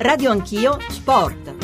Radio Anch'io Sport.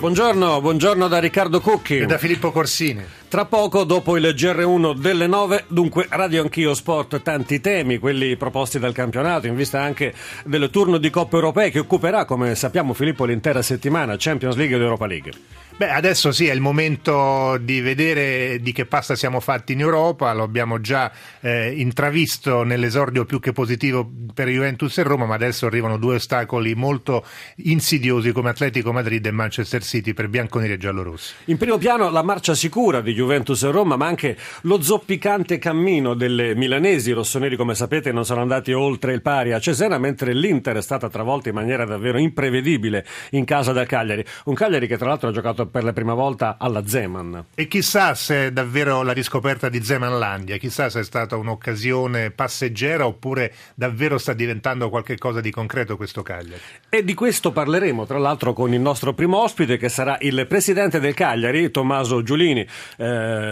Buongiorno, buongiorno da Riccardo Cucchi. E da Filippo Corsini. Tra poco, dopo il GR1 delle 9, dunque Radio Anch'io Sport, tanti temi, quelli proposti dal campionato, in vista anche del turno di Coppa Europea che occuperà, come sappiamo Filippo, l'intera settimana, Champions League ed Europa League. Beh, adesso sì, è il momento di vedere di che pasta siamo fatti in Europa, lo abbiamo già eh, intravisto nell'esordio più che positivo per Juventus e Roma, ma adesso arrivano due ostacoli molto insidiosi come Atletico Madrid e Manchester City per bianconeri e giallorossi. In primo piano la marcia sicura di Juventus e Roma, ma anche lo zoppicante cammino delle milanesi. I rossoneri, come sapete, non sono andati oltre il pari a Cesena, mentre l'Inter è stata travolta in maniera davvero imprevedibile in casa da Cagliari. Un Cagliari che tra l'altro ha giocato per la prima volta alla Zeman. E chissà se è davvero la riscoperta di Zemanlandia, chissà se è stata un'occasione passeggera oppure davvero sta diventando qualcosa di concreto questo Cagliari. E di questo parleremo tra l'altro con il nostro primo ospite che sarà il presidente del Cagliari, Tommaso Giulini, eh,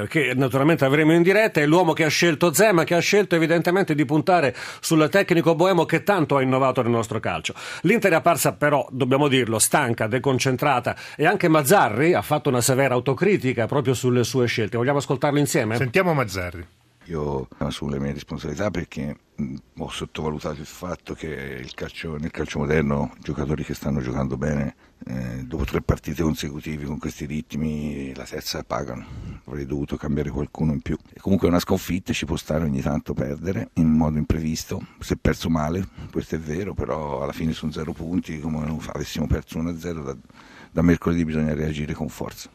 che naturalmente avremo in diretta, è l'uomo che ha scelto Zema, che ha scelto evidentemente di puntare sul tecnico boemo che tanto ha innovato nel nostro calcio. L'Inter è apparsa però, dobbiamo dirlo, stanca, deconcentrata e anche Mazzarri ha fatto una severa autocritica proprio sulle sue scelte. Vogliamo ascoltarlo insieme? Sentiamo Mazzarri. Io assumo le mie responsabilità perché ho sottovalutato il fatto che il calcio, nel calcio moderno giocatori che stanno giocando bene eh, dopo tre partite consecutive con questi ritmi la terza pagano. Avrei dovuto cambiare qualcuno in più. E comunque è una sconfitta ci può stare ogni tanto perdere in modo imprevisto. Si è perso male questo è vero però alla fine sono zero punti come avessimo perso 1-0 da, da mercoledì bisogna reagire con forza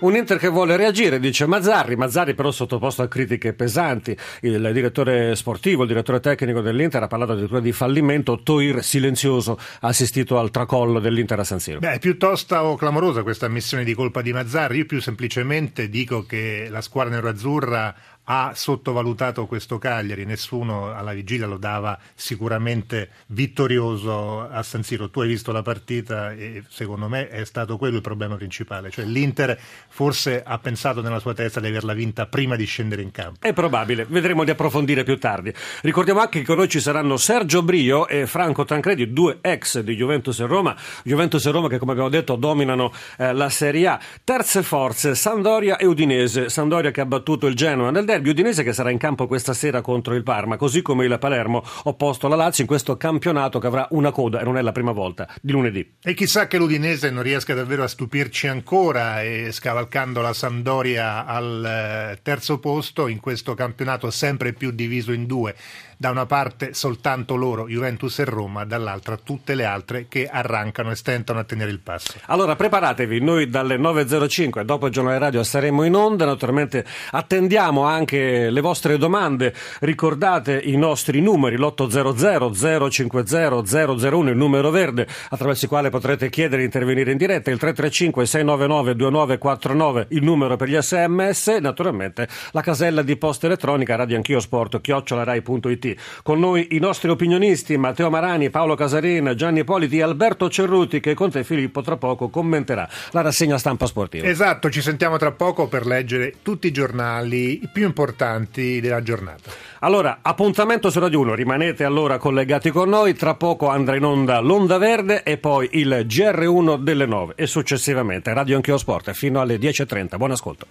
un Inter che vuole reagire, dice Mazzarri. Mazzarri però sottoposto a critiche pesanti. Il direttore sportivo, il direttore tecnico dell'Inter ha parlato addirittura di fallimento. Toir silenzioso ha assistito al tracollo dell'Inter a San Siro. Beh, è piuttosto clamorosa questa ammissione di colpa di Mazzarri. Io più semplicemente dico che la squadra nero-azzurra ha sottovalutato questo Cagliari, nessuno alla vigilia lo dava sicuramente vittorioso a San Siro. Tu hai visto la partita e secondo me è stato quello il problema principale, cioè l'Inter forse ha pensato nella sua testa di averla vinta prima di scendere in campo. È probabile, vedremo di approfondire più tardi. Ricordiamo anche che con noi ci saranno Sergio Brio e Franco Tancredi, due ex di Juventus e Roma, Juventus e Roma che come abbiamo detto dominano eh, la Serie A. Terze forze, Sandoria e Udinese, Sandoria che ha battuto il Genoa nel derby derby udinese che sarà in campo questa sera contro il Parma, così come il Palermo opposto alla Lazio in questo campionato che avrà una coda e non è la prima volta di lunedì. E chissà che l'Udinese non riesca davvero a stupirci ancora e scavalcando la Sampdoria al eh, terzo posto in questo campionato sempre più diviso in due da una parte soltanto loro, Juventus e Roma, dall'altra tutte le altre che arrancano e stentano a tenere il passo. Allora preparatevi, noi dalle 9.05 dopo il giornale radio saremo in onda, naturalmente attendiamo anche le vostre domande, ricordate i nostri numeri, l'800 050 001, il numero verde attraverso il quale potrete chiedere di intervenire in diretta, il 335 699 2949, il numero per gli sms, naturalmente la casella di posta elettronica radioanchiosport chiocciolarai.it con noi i nostri opinionisti Matteo Marani, Paolo Casarin, Gianni Politi e Alberto Cerruti che con te Filippo tra poco commenterà la rassegna stampa sportiva. Esatto, ci sentiamo tra poco per leggere tutti i giornali più importanti della giornata. Allora, appuntamento su Radio 1, rimanete allora collegati con noi, tra poco andrà in onda l'Onda Verde e poi il GR1 delle 9 e successivamente Radio Anch'io Sport fino alle 10.30. Buon ascolto.